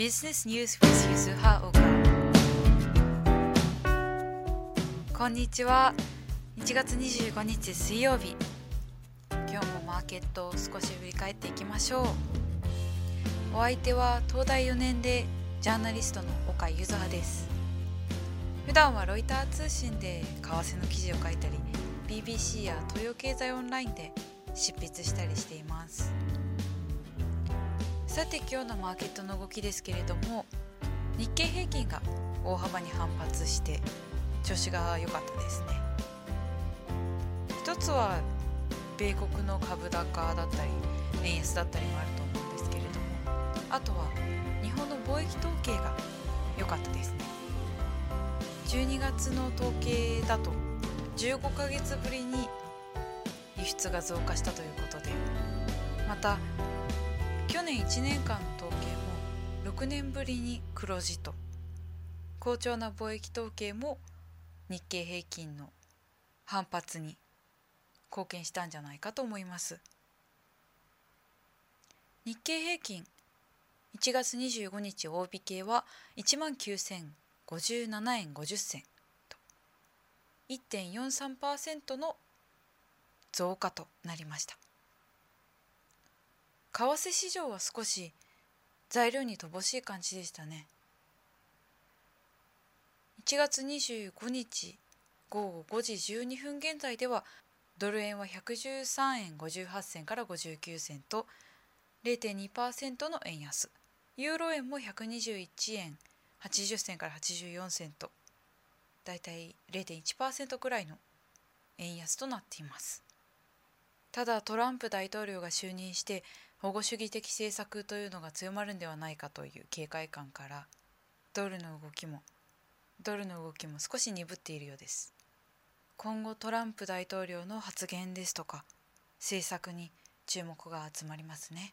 Business News with ゆずはおかこんにちは1月25日水曜日。今日もマーケットを少し振り返っていきましょう。お相手は東大4年でジャーナリストの岡ゆずはです。普段はロイター通信で為替の記事を書いたり BBC や東洋経済オンラインで執筆したりしています。さて今日のマーケットの動きですけれども日経平均が大幅に反発して調子が良かったですね。一つは米国の株高だったり円安だったりもあると思うんですけれどもあとは日本の貿易統計が良かったですね。12月の統計だと15ヶ月ぶりに輸出が増加したということでまた去年1年間の統計も6年ぶりに黒字と。好調な貿易統計も日経平均の反発に貢献したんじゃないかと思います。日経平均1月25日大引けは1万9057円50銭と。1.43%の増加となりました。為替市場は少し材料に乏しい感じでしたね。1月25日午後5時12分現在ではドル円は113円58銭から59銭と0.2%の円安。ユーロ円も121円80銭から84銭とだいたい0.1%くらいの円安となっています。ただトランプ大統領が就任して保護主義的政策というのが強まるんではないかという警戒感からドルの動きもドルの動きも少し鈍っているようです。今後トランプ大統領の発言ですとか政策に注目が集まりますね。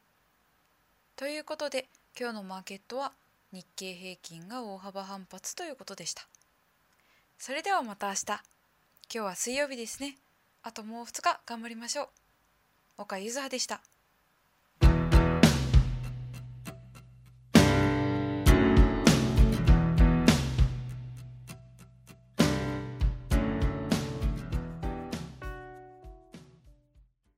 ということで今日のマーケットは日経平均が大幅反発ということでした。それではまた明日。今日は水曜日ですね。あともう2日頑張りましょう。岡ゆずはでした。